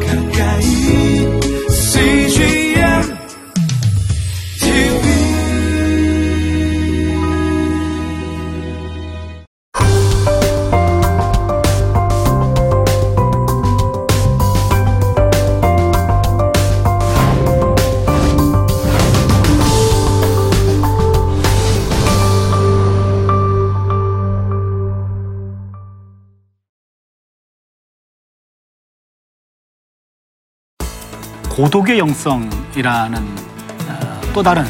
가까 고독의 영성이라는 어, 또 다른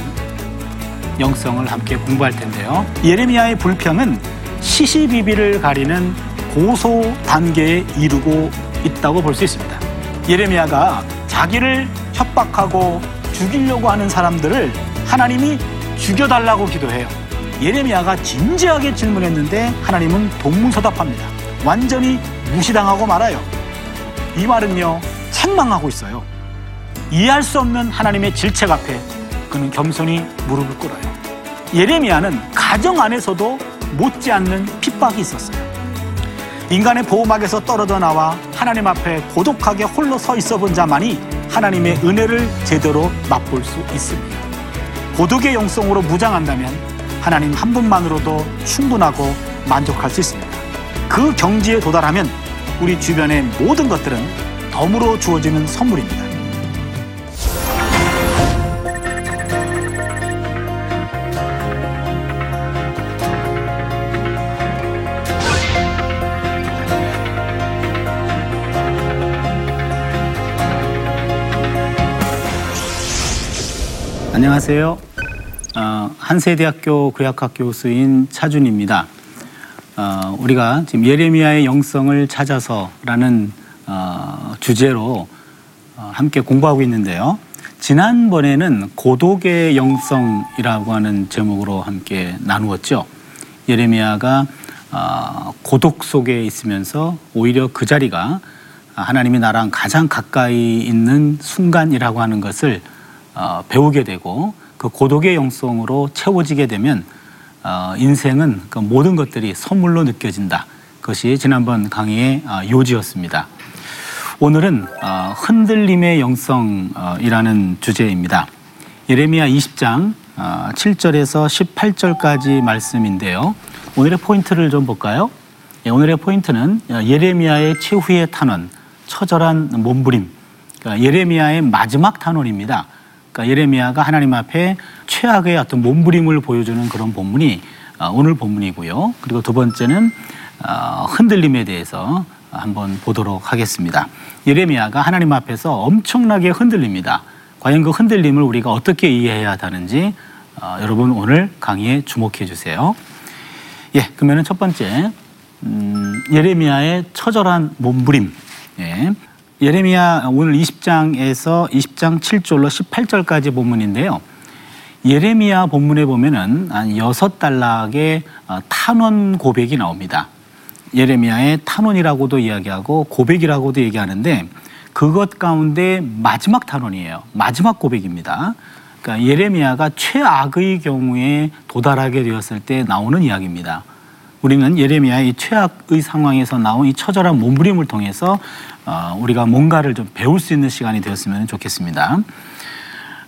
영성을 함께 공부할 텐데요. 예레미야의 불평은 시시비비를 가리는 고소 단계에 이르고 있다고 볼 수 있습니다. 예레미야가 자기를 협박하고 죽이려고 하는 사람들을 하나님이 죽여달라고 기도해요. 예레미야가 진지하게 질문했는데 하나님은 동문서답합니다. 완전히 무시당하고 말아요. 이 말은요, 책망하고 있어요. 이해할 수 없는 하나님의 질책 앞에 그는 겸손히 무릎을 꿇어요. 예레미야는 가정 안에서도 못지않는 핍박이 있었어요. 인간의 보호막에서 떨어져 나와 하나님 앞에 고독하게 홀로 서 있어 본 자만이 하나님의 은혜를 제대로 맛볼 수 있습니다. 고독의 영성으로 무장한다면 하나님 한 분만으로도 충분하고 만족할 수 있습니다. 그 경지에 도달하면 우리 주변의 모든 것들은 덤으로 주어지는 선물입니다. 안녕하세요. 어, 한세대학교 구약학 교수인 차준입니다. 어, 우리가 지금 예레미야의 영성을 찾아서라는 어, 주제로 어, 함께 공부하고 있는데요. 지난번에는 고독의 영성이라고 하는 제목으로 함께 나누었죠. 예레미야가 어, 고독 속에 있으면서 오히려 그 자리가 하나님이 나랑 가장 가까이 있는 순간이라고 하는 것을 어, 배우게 되고 그 고독의 영성으로 채워지게 되면 어, 인생은 그 모든 것들이 선물로 느껴진다. 그것이 지난번 강의의 어, 요지였습니다. 오늘은 어, 흔들림의 영성이라는 주제입니다. 예레미야 20장 어, 7절에서 18절까지 말씀인데요. 오늘의 포인트를 좀 볼까요? 예, 오늘의 포인트는 예레미야의 최후의 탄원, 처절한 몸부림, 그러니까 예레미야의 마지막 탄원입니다. 그러니까 예레미야가 하나님 앞에 최악의 어떤 몸부림을 보여주는 그런 본문이 어, 오늘 본문이고요. 그리고 두 번째는 어, 흔들림에 대해서 한번 보도록 하겠습니다. 예레미야가 하나님 앞에서 엄청나게 흔들립니다. 과연 그 흔들림을 우리가 어떻게 이해해야 하는지 어, 여러분 오늘 강의에 주목해 주세요. 예, 그러면은 첫 번째 음, 예레미야의 처절한 몸부림. 예. 예레미야 오늘 20장에서 20장 7절로 18절까지 본문인데요. 예레미야 본문에 보면은 한 여섯 단락의 어, 탄원 고백이 나옵니다. 예레미야의 탄원이라고도 이야기하고 고백이라고도 얘기하는데 그것 가운데 마지막 탄원이에요. 마지막 고백입니다. 그러니까 예레미야가 최악의 경우에 도달하게 되었을 때 나오는 이야기입니다. 우리는 예레미야의 최악의 상황에서 나온 이 처절한 몸부림을 통해서 어, 우리가 뭔가를 좀 배울 수 있는 시간이 되었으면 좋겠습니다.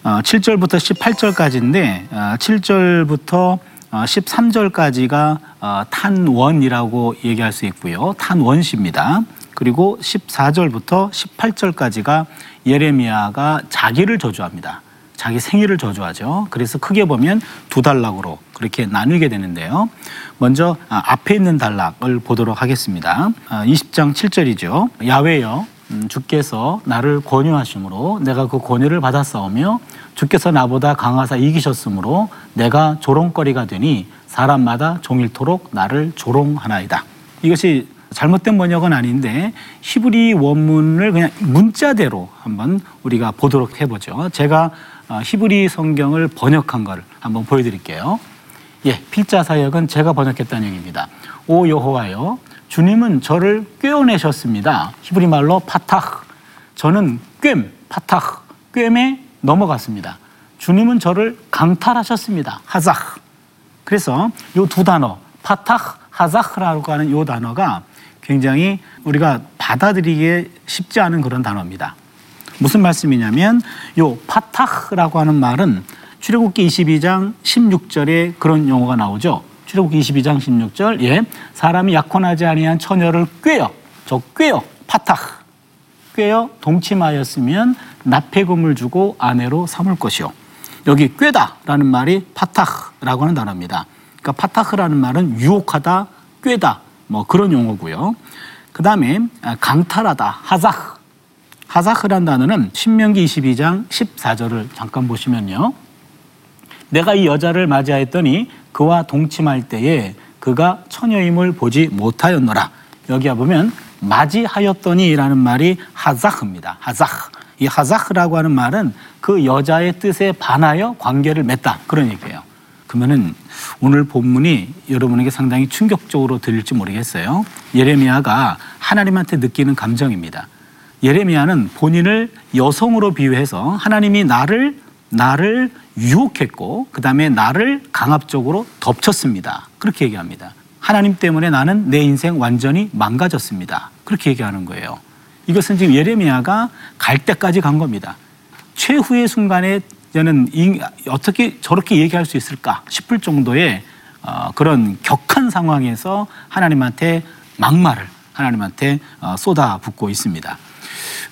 어, 7절부터 18절까지인데 어, 7절부터 어, 13절까지가 어, 탄원이라고 얘기할 수 있고요. 탄원시입니다. 그리고 14절부터 18절까지가 예레미야가 자기를 저주합니다. 자기 생일을 저주하죠. 그래서 크게 보면 두 단락으로 그렇게 나누게 되는데요. 먼저 아, 앞에 있는 단락을 보도록 하겠습니다. 아, 20장 7절이죠. 야외여 음, 주께서 나를 권유하심으로 내가 그 권유를 받았사오며 주께서 나보다 강하사 이기셨으므로 내가 조롱거리가 되니 사람마다 종일토록 나를 조롱하나이다. 이것이 잘못된 번역은 아닌데 히브리 원문을 그냥 문자대로 한번 우리가 보도록 해보죠. 제가 어, 히브리 성경을 번역한 걸 한번 보여드릴게요. 예, 필자 사역은 제가 번역했다는 얘기입니다. 오 여호와여, 주님은 저를 꾀어내셨습니다. 히브리 말로 פתה. 저는 꾀 פתה, 꾐에 넘어갔습니다. 주님은 저를 강탈하셨습니다. חזק. 그래서 요 두 단어, פתה, חזק라고 하는 요 단어가 굉장히 우리가 받아들이기 쉽지 않은 그런 단어입니다. 무슨 말씀이냐면 요 פתה라고 하는 말은 출애굽기 22장 16절에 그런 용어가 나오죠. 출애굽기 22장 16절 예 사람이 약혼하지 아니한 처녀를 꾀어 저 꾀어 פתה 꾀어 동침하였으면 납폐금을 주고 아내로 삼을 것이요. 여기 꾀다라는 말이 פתה라고 하는 단어입니다. 그러니까 פתה라는 말은 유혹하다, 꾀다 뭐 그런 용어고요. 그 다음에 강탈하다, 하자흐. 하자흐란 단어는 신명기 22장 14절을 잠깐 보시면요. 내가 이 여자를 맞이하였더니 그와 동침할 때에 그가 처녀임을 보지 못하였노라. 여기에 보면 맞이하였더니라는 말이 하자흐입니다. 하자흐. 이 하자흐라고 하는 말은 그 여자의 뜻에 반하여 관계를 맺다 그런 얘기예요. 그러면은 오늘 본문이 여러분에게 상당히 충격적으로 들릴지 모르겠어요. 예레미야가 하나님한테 느끼는 감정입니다. 예레미야는 본인을 여성으로 비유해서 하나님이 나를 나를 유혹했고 그다음에 나를 강압적으로 덮쳤습니다. 그렇게 얘기합니다. 하나님 때문에 나는 내 인생 완전히 망가졌습니다. 그렇게 얘기하는 거예요. 이것은 지금 예레미야가 갈 때까지 간 겁니다. 최후의 순간에 저는 이- 어떻게 저렇게 얘기할 수 있을까 싶을 정도의 어, 그런 격한 상황에서 하나님한테 막말을 하나님한테 어, 쏟아붓고 있습니다.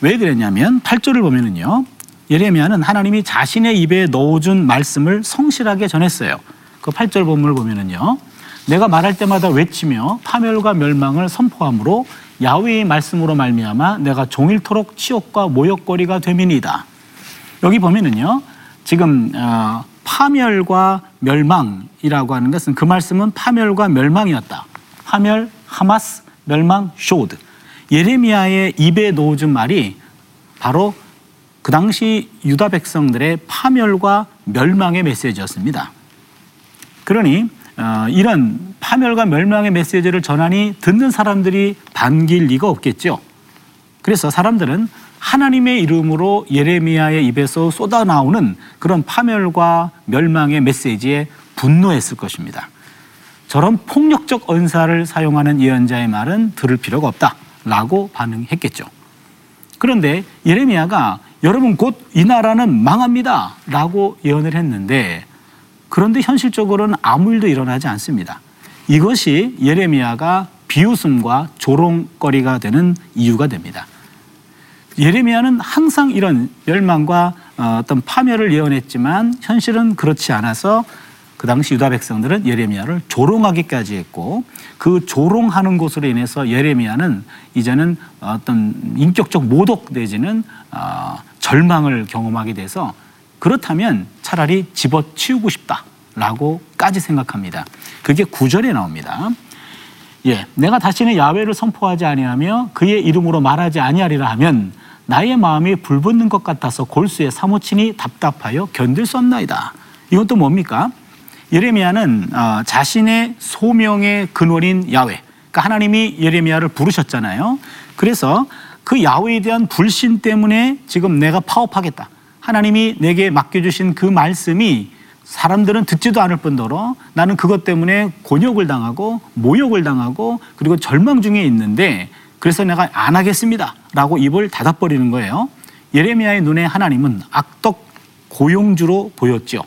왜 그랬냐면 8절을 보면은요. 예레미야는 하나님이 자신의 입에 넣어준 말씀을 성실하게 전했어요. 그 8절 본문을 보면은요. 내가 말할 때마다 외치며 파멸과 멸망을 선포함으로 야훼의 말씀으로 말미암아 내가 종일토록 치욕과 모욕거리가 됨이니이다. 여기 보면은요. 지금 어, 파멸과 멸망이라고 하는 것은 그 말씀은 파멸과 멸망이었다. 파멸, חמס, 멸망, שד. 예레미야의 입에 넣어준 말이 바로 그 당시 유다 백성들의 파멸과 멸망의 메시지였습니다. 그러니 어, 이런 파멸과 멸망의 메시지를 전하니 듣는 사람들이 반길 리가 없겠죠. 그래서 사람들은 하나님의 이름으로 예레미야의 입에서 쏟아 나오는 그런 파멸과 멸망의 메시지에 분노했을 것입니다. 저런 폭력적 언사를 사용하는 예언자의 말은 들을 필요가 없다라고 반응했겠죠. 그런데 예레미야가 여러분 곧 이 나라는 망합니다라고 예언을 했는데 그런데 현실적으로는 아무 일도 일어나지 않습니다. 이것이 예레미야가 비웃음과 조롱거리가 되는 이유가 됩니다. 예레미야는 항상 이런 멸망과 어, 어떤 파멸을 예언했지만 현실은 그렇지 않아서 그 당시 유다 백성들은 예레미야를 조롱하기까지 했고 그 조롱하는 것으로 인해서 예레미야는 이제는 어떤 인격적 모독 내지는 어, 절망을 경험하게 돼서 그렇다면 차라리 집어치우고 싶다라고까지 생각합니다. 그게 구절에 나옵니다. 예, 내가 다시는 야훼를 선포하지 아니하며 그의 이름으로 말하지 아니하리라 하면 나의 마음이 불붙는 것 같아서 골수에 사무치니 답답하여 견딜 수 없나이다. 이건 또 뭡니까? 예레미야는 어, 자신의 소명의 근원인 야훼, 그러니까 하나님이 예레미야를 부르셨잖아요. 그래서 그 야훼에 대한 불신 때문에 지금 내가 파업하겠다. 하나님이 내게 맡겨주신 그 말씀이 사람들은 듣지도 않을 뿐더러 나는 그것 때문에 곤욕을 당하고 모욕을 당하고 그리고 절망 중에 있는데 그래서 내가 안 하겠습니다. 라고 입을 닫아버리는 거예요. 예레미야의 눈에 하나님은 악덕 고용주로 보였죠.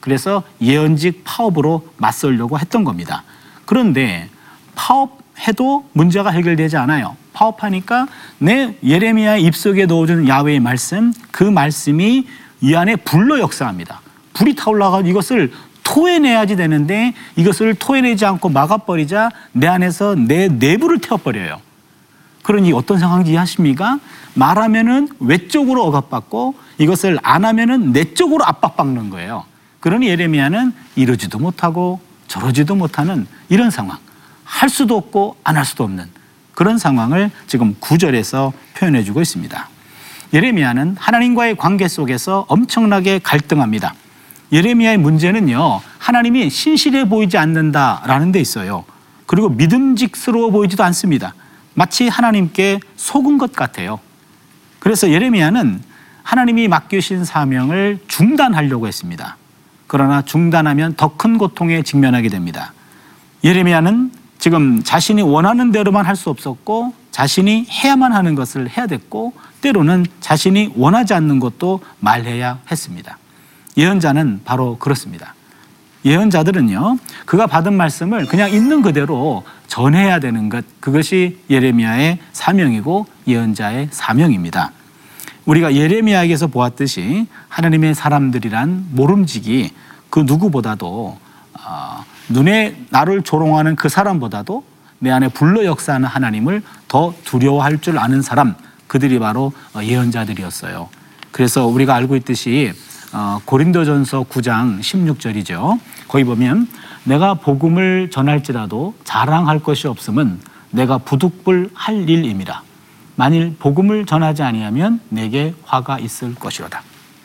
그래서 예언직 파업으로 맞설려고 했던 겁니다. 그런데 파업해도 문제가 해결되지 않아요. 파업하니까 내 예레미야의 입속에 넣어준 야훼의 말씀, 그 말씀이 이 안에 불로 역사합니다. 불이 타올라가 이것을 토해내야지 되는데 이것을 토해내지 않고 막아버리자 내 안에서 내 내부를 태워버려요. 그러니 어떤 상황인지 이해하십니까? 말하면은 외적으로 억압받고 이것을 안 하면은 내적으로 압박받는 거예요. 그러니 예레미야는 이러지도 못하고 저러지도 못하는 이런 상황. 할 수도 없고 안 할 수도 없는 그런 상황을 지금 구절에서 표현해 주고 있습니다. 예레미야는 하나님과의 관계 속에서 엄청나게 갈등합니다. 예레미야의 문제는요, 하나님이 신실해 보이지 않는다라는 데 있어요. 그리고 믿음직스러워 보이지도 않습니다. 마치 하나님께 속은 것 같아요. 그래서 예레미야는 하나님이 맡기신 사명을 중단하려고 했습니다. 그러나 중단하면 더 큰 고통에 직면하게 됩니다. 예레미야는 지금 자신이 원하는 대로만 할 수 없었고 자신이 해야만 하는 것을 해야 됐고 때로는 자신이 원하지 않는 것도 말해야 했습니다. 예언자는 바로 그렇습니다. 예언자들은요, 그가 받은 말씀을 그냥 있는 그대로 전해야 되는 것, 그것이 예레미야의 사명이고 예언자의 사명입니다. 우리가 예레미야에게서 보았듯이 하나님의 사람들이란 모름지기 그 누구보다도 어, 눈에 나를 조롱하는 그 사람보다도 내 안에 불러 역사하는 하나님을 더 두려워할 줄 아는 사람 그들이 바로 어, 예언자들이었어요. 그래서 우리가 알고 있듯이 어, 고린도전서 9장 16절이죠. 거기 보면 내가 복음을 전할지라도 자랑할 것이 없음은 내가 부득불 할 일임이라. 만일 복음을 전하지 아니하면 내게 화가 있을 것이로다.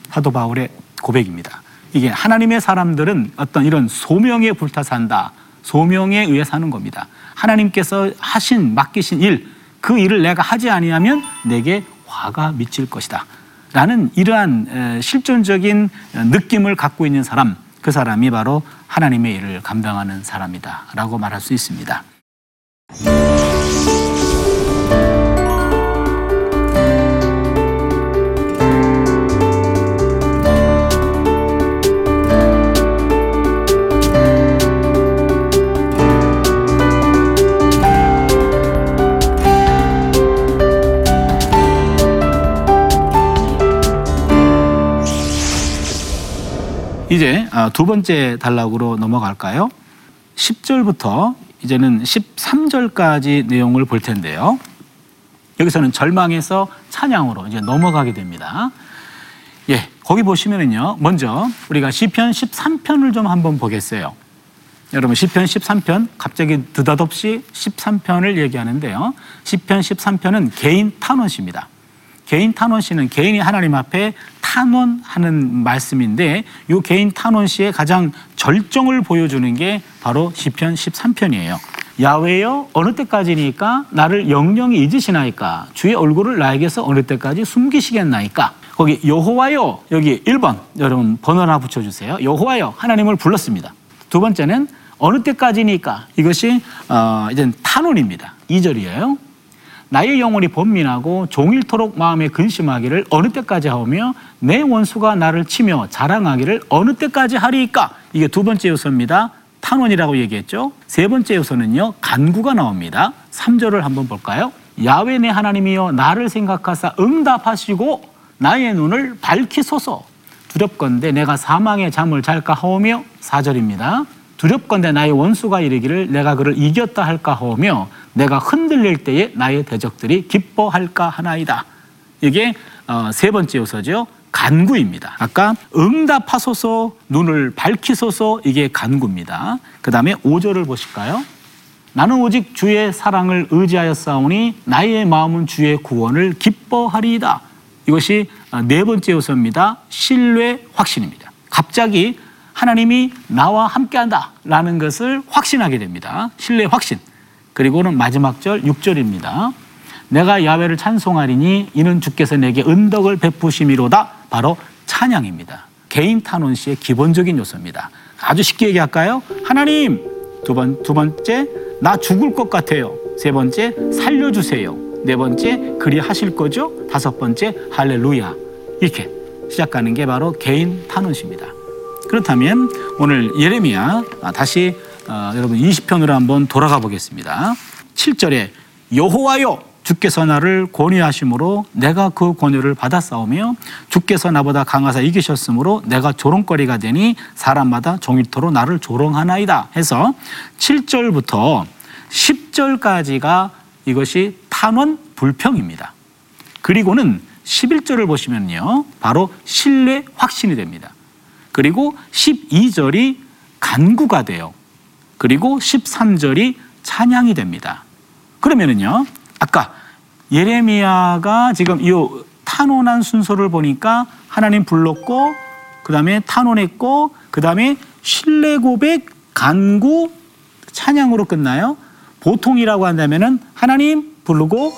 사도 바울의 고백입니다. 이게 하나님의 사람들은 어떤 이런 소명에 불타 산다. 소명에 의해 사는 겁니다. 하나님께서 하신 맡기신 일, 그 일을 내가 하지 아니하면 내게 화가 미칠 것이다. 라는 이러한 에, 실존적인 느낌을 갖고 있는 사람, 그 사람이 바로 하나님의 일을 감당하는 사람이다. 라고 말할 수 있습니다. 이제 아, 두 번째 단락으로 넘어갈까요? 10절부터 이제는 13절까지 내용을 볼 텐데요. 여기서는 절망에서 찬양으로 이제 넘어가게 됩니다. 예, 거기 보시면은요. 먼저 우리가 시편 13편을 좀 한번 보겠어요. 여러분 시편 13편 갑자기 느닷없이 13편을 얘기하는데요. 시편 13편은 개인 탄원시입니다. 개인 탄원시는 개인이 하나님 앞에 탄원하는 말씀인데 이 개인 탄원시의 가장 절정을 보여주는 게 바로 시편 13편이에요. 야외여 어느 때까지니까 나를 영영히 잊으시나이까 주의 얼굴을 나에게서 어느 때까지 숨기시겠나이까 거기 여호와여 여기 1번 여러분 번호 하나 붙여주세요. 여호와여 하나님을 불렀습니다. 두 번째는 어느 때까지니까 이것이 어, 이제 탄원입니다. 2절이에요. 나의 영혼이 번민하고 종일토록 마음에 근심하기를 어느 때까지 하오며 내 원수가 나를 치며 자랑하기를 어느 때까지 하리이까 이게 두 번째 요소입니다. 탄원이라고 얘기했죠. 세 번째 요소는요. 간구가 나옵니다. 3절을 한번 볼까요? 야외 내 하나님이여 나를 생각하사 응답하시고 나의 눈을 밝히소서 두렵건대 내가 사망의 잠을 잘까 하오며 4절입니다. 두렵건대 나의 원수가 이르기를 내가 그를 이겼다 할까 하오며 내가 흔들릴 때에 나의 대적들이 기뻐할까 하나이다. 이게 어, 세 번째 요소죠. 간구입니다. 아까 응답하소서 눈을 밝히소서 이게 간구입니다. 그 다음에 5절을 보실까요? 나는 오직 주의 사랑을 의지하였사오니 나의 마음은 주의 구원을 기뻐하리이다. 이것이 어, 네 번째 요소입니다. 신뢰 확신입니다. 갑자기 하나님이 나와 함께한다라는 것을 확신하게 됩니다. 신뢰 확신. 그리고는 마지막 절 6절입니다. 내가 야외를 찬송하리니 이는 주께서 내게 은덕을 베푸심이로다. 바로 찬양입니다. 개인 탄원 시의 기본적인 요소입니다. 아주 쉽게 얘기할까요? 하나님 두 번, 두 번째 나 죽을 것 같아요. 세 번째 살려주세요. 네 번째 그리 하실 거죠? 다섯 번째 할렐루야. 이렇게 시작하는 게 바로 개인 탄원시입니다. 그렇다면 오늘 예레미야 아, 다시 어, 여러분 20편으로 한번 돌아가 보겠습니다. 7절에 여호와여 주께서 나를 권위하심으로 내가 그 권위를 받아싸우며 주께서 나보다 강하사 이기셨으므로 내가 조롱거리가 되니 사람마다 종일토로 나를 조롱하나이다 해서 7절부터 10절까지가 이것이 탄원 불평입니다. 그리고는 11절을 보시면요. 바로 신뢰 확신이 됩니다. 그리고 12절이 간구가 돼요. 그리고 13절이 찬양이 됩니다. 그러면은요, 아까 예레미야가 지금 이 탄원한 순서를 보니까 하나님 불렀고, 그 다음에 탄원했고, 그 다음에 신뢰 고백, 간구, 찬양으로 끝나요. 보통이라고 한다면은 하나님 부르고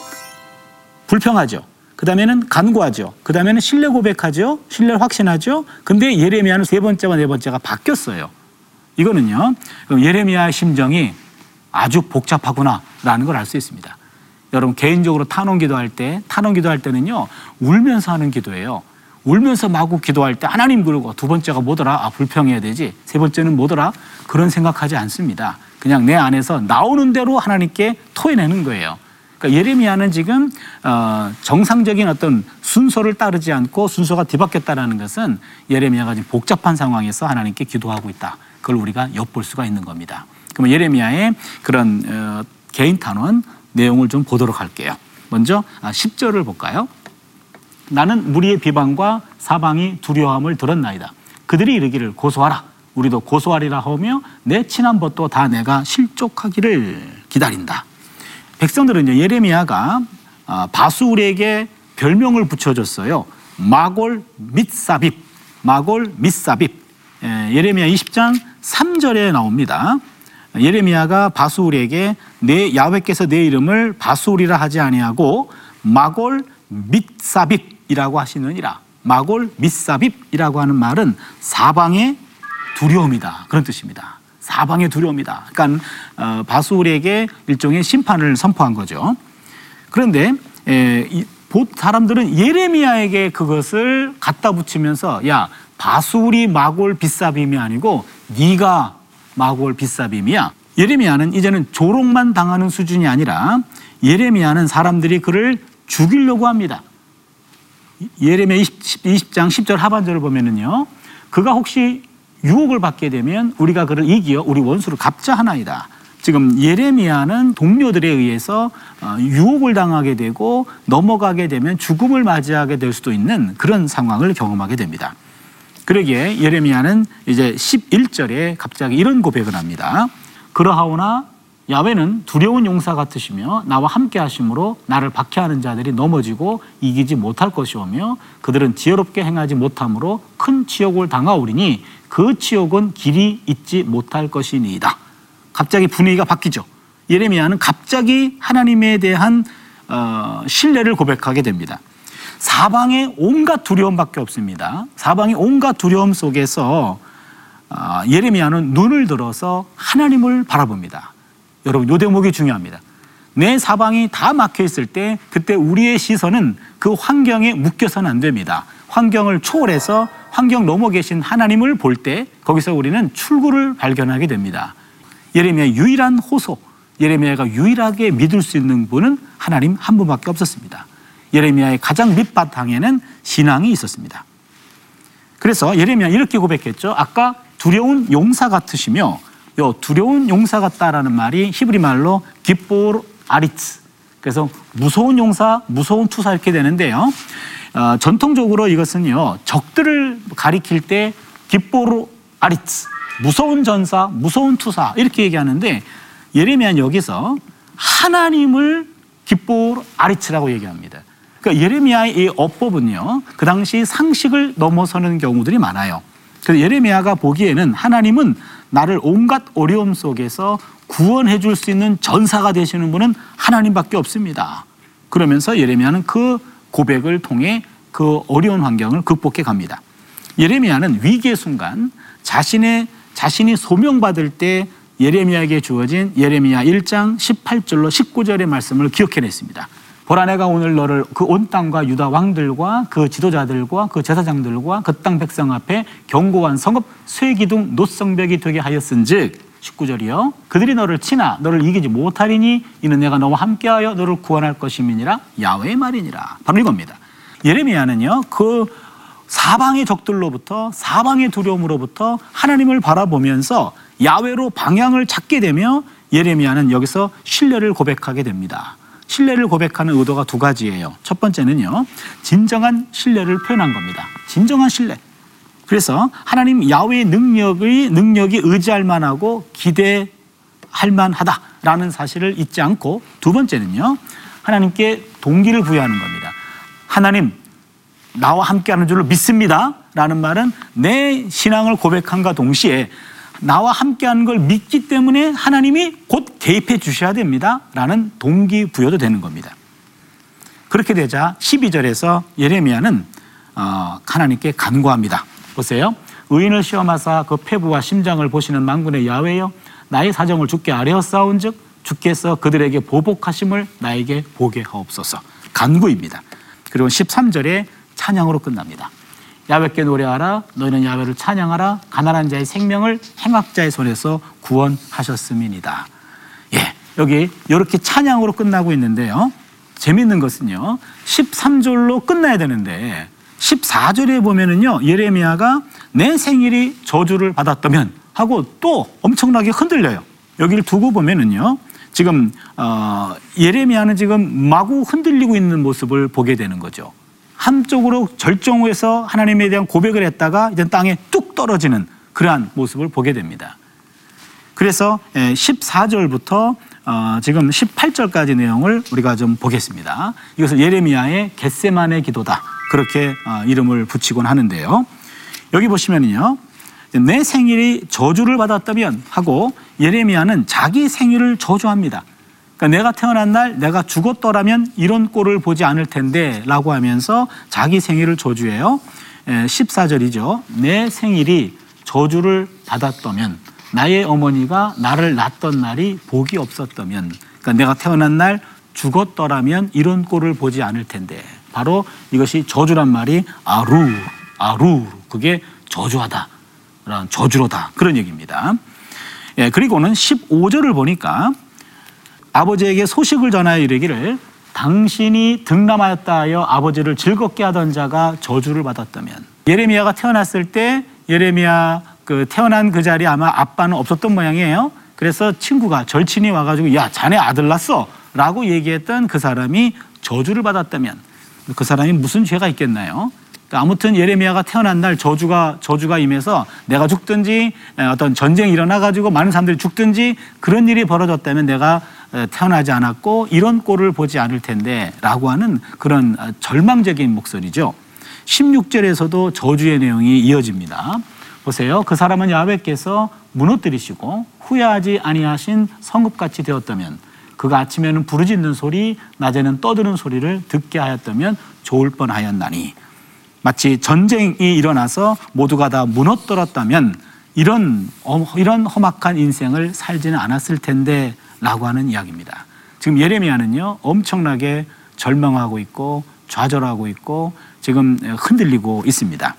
불평하죠. 그 다음에는 간구하죠. 그 다음에는 신뢰 고백하죠. 신뢰 확신하죠. 근데 예레미야는 세 번째와 네 번째가 바뀌었어요. 이거는요, 예레미야의 심정이 아주 복잡하구나라는 걸 알 수 있습니다. 여러분 개인적으로 탄원 기도할 때 탄원 기도할 때는요 울면서 하는 기도예요. 울면서 마구 기도할 때 하나님 그러고 두 번째가 뭐더라? 아 불평해야 되지. 세 번째는 뭐더라? 그런 생각하지 않습니다. 그냥 내 안에서 나오는 대로 하나님께 토해내는 거예요. 그러니까 예레미야는 지금 어, 정상적인 어떤 순서를 따르지 않고 순서가 뒤바뀌었다라는 것은 예레미야가 지금 복잡한 상황에서 하나님께 기도하고 있다. 그걸 우리가 엿볼 수가 있는 겁니다. 그러면 예레미야의 그런 어, 개인 탄원 내용을 좀 보도록 할게요. 먼저 아, 10절을 볼까요? 나는 무리의 비방과 사방이 두려움을 들었나이다. 그들이 이르기를 고소하라. 우리도 고소하리라 하며 내 친한 벗도 다 내가 실족하기를 기다린다. 백성들은요 예레미야가 아, 바수울에게 별명을 붙여줬어요. 마골 밑사빕, 마골 밑사빕. 예, 예레미야 20장 3절에 나옵니다. 예레미야가 바수울에게 내 야훼께서 내 이름을 바수울이라 하지 아니하고 마골 밑사빕이라고 하시느니라. 마골 밑사빕이라고 하는 말은 사방의 두려움이다 그런 뜻입니다. 사방의 두려움이다. 그러니까 어, 바수울에게 일종의 심판을 선포한 거죠. 그런데 에, 이, 보- 사람들은 예레미야에게 그것을 갖다 붙이면서 야 바수울이 마골 비사빔이 아니고 네가 마골 비사빔이야. 예레미야는 이제는 조롱만 당하는 수준이 아니라 예레미야는 사람들이 그를 죽이려고 합니다. 예레미야 20, 장 10절 하반절을 보면은요. 그가 혹시 유혹을 받게 되면 우리가 그를 이기어 우리 원수를 갚자 하나이다. 지금 예레미야는 동료들에 의해서 어, 유혹을 당하게 되고 넘어가게 되면 죽음을 맞이하게 될 수도 있는 그런 상황을 경험하게 됩니다. 그러기에 예레미야는 이제 11절에 갑자기 이런 고백을 합니다. 그러하오나 야훼는 두려운 용사 같으시며 나와 함께 하심으로 나를 박해하는 자들이 넘어지고 이기지 못할 것이오며 그들은 지혜롭게 행하지 못함으로 큰 치욕을 당하오리니 그 치욕은 길이 있지 못할 것이니이다. 갑자기 분위기가 바뀌죠. 예레미야는 갑자기 하나님에 대한 어, 신뢰를 고백하게 됩니다. 사방에 온갖 두려움밖에 없습니다. 사방에 온갖 두려움 속에서 아, 예레미야는 눈을 들어서 하나님을 바라봅니다. 여러분, 요 대목이 중요합니다. 내 사방이 다 막혀 있을 때 그때 우리의 시선은 그 환경에 묶여서는 안 됩니다. 환경을 초월해서 환경 넘어 계신 하나님을 볼 때 거기서 우리는 출구를 발견하게 됩니다. 예레미야의 유일한 호소, 예레미야가 유일하게 믿을 수 있는 분은 하나님 한 분밖에 없었습니다. 예레미야의 가장 밑바탕에는 신앙이 있었습니다. 그래서 예레미야 이렇게 고백했죠. 아까 두려운 용사 같으시며 요 두려운 용사 같다라는 말이 히브리 말로 기뽀르 아리츠. 그래서 무서운 용사, 무서운 투사 이렇게 되는데요. 어, 전통적으로 이것은요 적들을 가리킬 때 기뽀르 아리츠, 무서운 전사, 무서운 투사 이렇게 얘기하는데 예레미야는 여기서 하나님을 기뽀르 아리츠라고 얘기합니다. 그러니까 예레미야의 이 어법은요, 그 당시 상식을 넘어서는 경우들이 많아요. 그래서 예레미야가 보기에는 하나님은 나를 온갖 어려움 속에서 구원해 줄 수 있는 전사가 되시는 분은 하나님밖에 없습니다. 그러면서 예레미야는 그 고백을 통해 그 어려운 환경을 극복해 갑니다. 예레미야는 위기의 순간 자신의 자신이 소명받을 때 예레미야에게 주어진 예레미야 1장 18절로 19절의 말씀을 기억해냈습니다. 보라 내가 오늘 너를 그 온 땅과 유다 왕들과 그 지도자들과 그 제사장들과 그 땅 백성 앞에 견고한 성읍 쇠기둥 노성벽이 되게 하였은즉 19절이요 그들이 너를 치나 너를 이기지 못하리니 이는 내가 너와 함께하여 너를 구원할 것임이니라 야훼의 말이니라 바로 이겁니다. 예레미야는요 그 사방의 적들로부터 사방의 두려움으로부터 하나님을 바라보면서 야외로 방향을 찾게 되며 예레미야는 여기서 신뢰를 고백하게 됩니다. 신뢰를 고백하는 의도가 두 가지예요. 첫 번째는요, 진정한 신뢰를 표현한 겁니다. 진정한 신뢰. 그래서 하나님 야외의 능력의 능력이 의지할 만하고 기대할 만하다라는 사실을 잊지 않고 두 번째는요, 하나님께 동기를 부여하는 겁니다. 하나님 나와 함께 하는 줄로 믿습니다. 라는 말은 내 신앙을 고백함과 동시에 나와 함께 하는 걸 믿기 때문에 하나님이 곧 개입해 주셔야 됩니다. 라는 동기 부여도 되는 겁니다. 그렇게 되자 12절에서 예레미야는 어, 하나님께 간구합니다. 보세요. 의인을 시험하사 그 폐부와 심장을 보시는 만군의 야훼여 나의 사정을 주께 아뢰었사온즉 주께서 그들에게 보복하심을 나에게 보게 하옵소서. 간구입니다. 그리고 13절에 찬양으로 끝납니다. 야외께 노래하라 너희는 야외를 찬양하라 가난한 자의 생명을 행악자의 손에서 구원하셨음이니이다. 예, 여기 이렇게 찬양으로 끝나고 있는데요. 재밌는 것은요. 13절로 끝나야 되는데 14절에 보면은요. 예레미야가 내 생일이 저주를 받았다면 하고 또 엄청나게 흔들려요. 여기를 두고 보면은요. 지금 어, 예레미야는 지금 마구 흔들리고 있는 모습을 보게 되는 거죠. 한쪽으로 절정해서 하나님에 대한 고백을 했다가 이제 땅에 뚝 떨어지는 그러한 모습을 보게 됩니다. 그래서 14절부터 어, 지금 18절까지 내용을 우리가 좀 보겠습니다. 이것을 예레미야의 겟세만의 기도다. 그렇게 어, 이름을 붙이곤 하는데요. 여기 보시면요. 내 생일이 저주를 받았다면 하고 예레미야는 자기 생일을 저주합니다. 그러니까 내가 태어난 날 내가 죽었더라면 이런 꼴을 보지 않을 텐데 라고 하면서 자기 생일을 저주해요. 14절이죠. 내 생일이 저주를 받았다면 나의 어머니가 나를 낳던 날이 복이 없었다면 그러니까 내가 태어난 날 죽었더라면 이런 꼴을 보지 않을 텐데 바로 이것이 저주란 말이 아루 아루 그게 저주하다 저주로다 그런 얘기입니다. 예, 그리고는 15절을 보니까 아버지에게 소식을 전하여 이르기를 당신이 등남하였다 하여 아버지를 즐겁게 하던 자가 저주를 받았다면 예레미야가 태어났을 때 예레미야 그 태어난 그 자리에 아마 아빠는 없었던 모양이에요. 그래서 친구가 절친이 와가지고 야 자네 아들 낳았어라고 얘기했던 그 사람이 저주를 받았다면 그 사람이 무슨 죄가 있겠나요? 그러니까 아무튼 예레미야가 태어난 날 저주가 저주가 임해서 내가 죽든지 어떤 전쟁이 일어나 가지고 많은 사람들이 죽든지 그런 일이 벌어졌다면 내가 태어나지 않았고 이런 꼴을 보지 않을 텐데라고 하는 그런 절망적인 목소리죠. 16절에서도 저주의 내용이 이어집니다. 보세요. 그 사람은 야훼께서 무너뜨리시고 후회하지 아니하신 성읍같이 되었다면 그가 아침에는 부르짖는 소리 낮에는 떠드는 소리를 듣게 하였다면 좋을 뻔하였나니 마치 전쟁이 일어나서 모두가 다 무너뜨렸다면 이런 이런 험악한 인생을 살지는 않았을 텐데라고 하는 이야기입니다. 지금 예레미야는요 엄청나게 절망하고 있고 좌절하고 있고 지금 흔들리고 있습니다.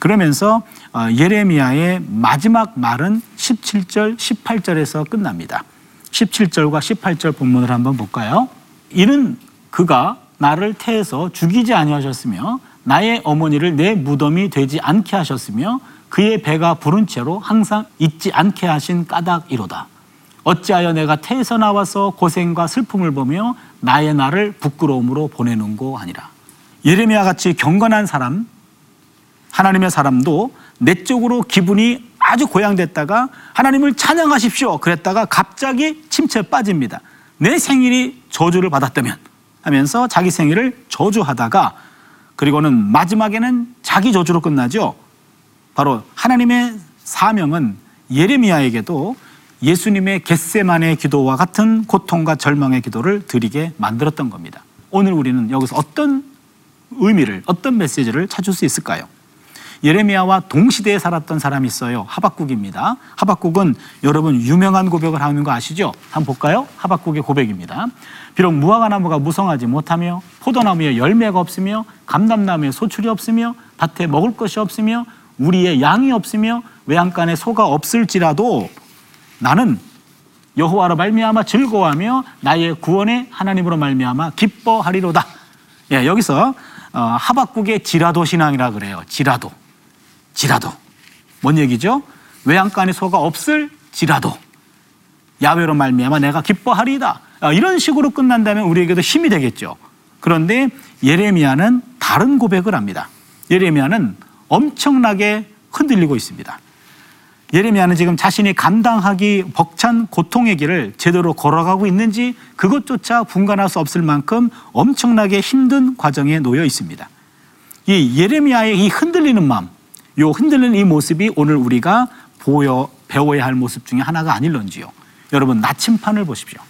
그러면서 어, 예레미야의 마지막 말은 17절, 18절에서 끝납니다. 17절과 18절 본문을 한번 볼까요? 이는 그가 나를 태해서 죽이지 아니하셨으며 나의 어머니를 내 무덤이 되지 않게 하셨으며 그의 배가 부른 채로 항상 잊지 않게 하신 까닭이로다. 어찌하여 내가 태에서 나와서 고생과 슬픔을 보며 나의 나를 부끄러움으로 보내는고 아니라. 예레미야 같이 경건한 사람, 하나님의 사람도 내적으로 기분이 아주 고양됐다가 하나님을 찬양하십시오. 그랬다가 갑자기 침체에 빠집니다. 내 생일이 저주를 받았다면 하면서 자기 생일을 저주하다가 그리고는 마지막에는 자기 저주로 끝나죠. 바로 하나님의 사명은 예레미야에게도 예수님의 겟세만의 기도와 같은 고통과 절망의 기도를 드리게 만들었던 겁니다. 오늘 우리는 여기서 어떤 의미를 어떤 메시지를 찾을 수 있을까요? 예레미야와 동시대에 살았던 사람이 있어요. 하박국입니다. 하박국은 여러분 유명한 고백을 하는 거 아시죠? 한번 볼까요? 하박국의 고백입니다. 비록 무화과 나무가 무성하지 못하며 포도나무에 열매가 없으며 감람나무에 소출이 없으며 밭에 먹을 것이 없으며 우리의 양이 없으며 외양간에 소가 없을지라도 나는 여호와로 말미암아 즐거워하며 나의 구원의 하나님으로 말미암아 기뻐하리로다. 예, 여기서 어, 하박국의 지라도 신앙이라 그래요. 지라도. 지라도. 뭔 얘기죠? 외양간에 소가 없을 지라도. 야외로 말미암아 내가 기뻐하리이다. 아, 이런 식으로 끝난다면 우리에게도 힘이 되겠죠. 그런데 예레미야는 다른 고백을 합니다. 예레미야는 엄청나게 흔들리고 있습니다. 예레미야는 지금 자신이 감당하기 벅찬 고통의 길을 제대로 걸어가고 있는지 그것조차 분간할 수 없을 만큼 엄청나게 힘든 과정에 놓여 있습니다. 이 예레미야의 이 흔들리는 마음, 요 흔들리는 이 모습이 오늘 우리가 보여 배워야 할 모습 중에 하나가 아닐런지요. 여러분 나침판을 보십시오.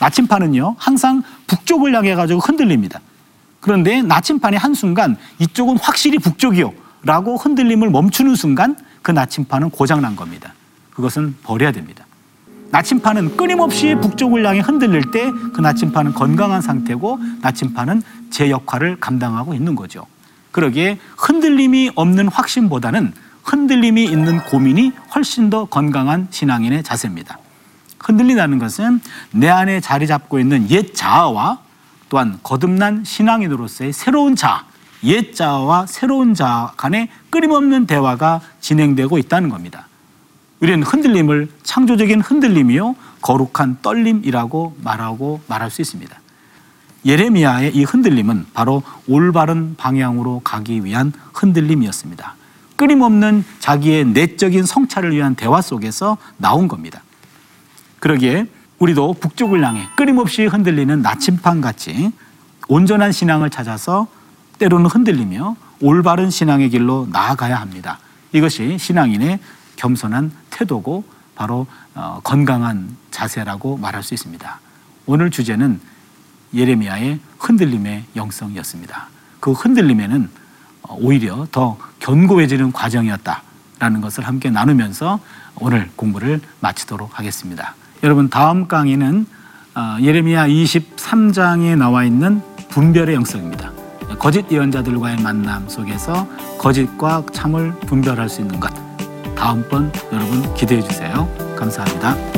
나침판은요 항상 북쪽을 향해 가지고 흔들립니다. 그런데 나침판이 한 순간 이쪽은 확실히 북쪽이요라고 흔들림을 멈추는 순간 그 나침판은 고장 난 겁니다. 그것은 버려야 됩니다. 나침판은 끊임없이 북쪽을 향해 흔들릴 때 그 나침판은 건강한 상태고 나침판은 제 역할을 감당하고 있는 거죠. 그러기에 흔들림이 없는 확신보다는 흔들림이 있는 고민이 훨씬 더 건강한 신앙인의 자세입니다. 흔들린다는 것은 내 안에 자리 잡고 있는 옛 자아와 또한 거듭난 신앙인으로서의 새로운 자아, 옛 자아와 새로운 자아 간의 끊임없는 대화가 진행되고 있다는 겁니다. 우리는 흔들림을 창조적인 흔들림이요 거룩한 떨림이라고 말하고 말할 수 있습니다. 예레미야의 이 흔들림은 바로 올바른 방향으로 가기 위한 흔들림이었습니다. 끊임없는 자기의 내적인 성찰을 위한 대화 속에서 나온 겁니다. 그러기에 우리도 북쪽을 향해 끊임없이 흔들리는 나침판 같이 온전한 신앙을 찾아서 때로는 흔들리며 올바른 신앙의 길로 나아가야 합니다. 이것이 신앙인의 겸손한 태도고 바로 어, 건강한 자세라고 말할 수 있습니다. 오늘 주제는 예레미야의 흔들림의 영성이었습니다. 그 흔들림에는 어, 오히려 더 견고해지는 과정이었다라는 것을 함께 나누면서 오늘 공부를 마치도록 하겠습니다. 여러분 다음 강의는 어, 예레미야 23장에 나와 있는 분별의 영성입니다. 거짓 예언자들과의 만남 속에서 거짓과 참을 분별할 수 있는 것. 다음번 여러분 기대해 주세요. 감사합니다.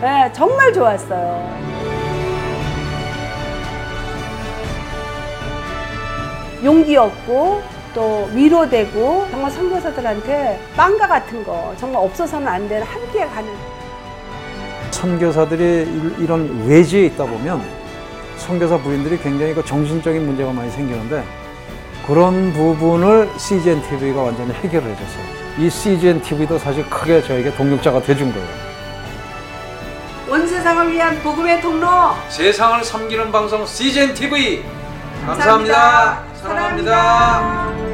네, 정말 좋았어요. 용기 얻고 또 위로되고 정말 선교사들한테 빵과 같은 거 정말 없어서는 안 되는 함께 가는 선교사들이 일- 이런 외지에 있다 보면 선교사 부인들이 굉장히 그 정신적인 문제가 많이 생기는데 그런 부분을 CGN TV가 완전히 해결을 해줬어요. 이 CGN TV도 사실 크게 저에게 동력자가 돼준 거예요. 온 세상을 위한 복음의 통로 세상을 섬기는 방송 CGN TV 감사합니다. 감사합니다. 사랑합니다. 사랑합니다.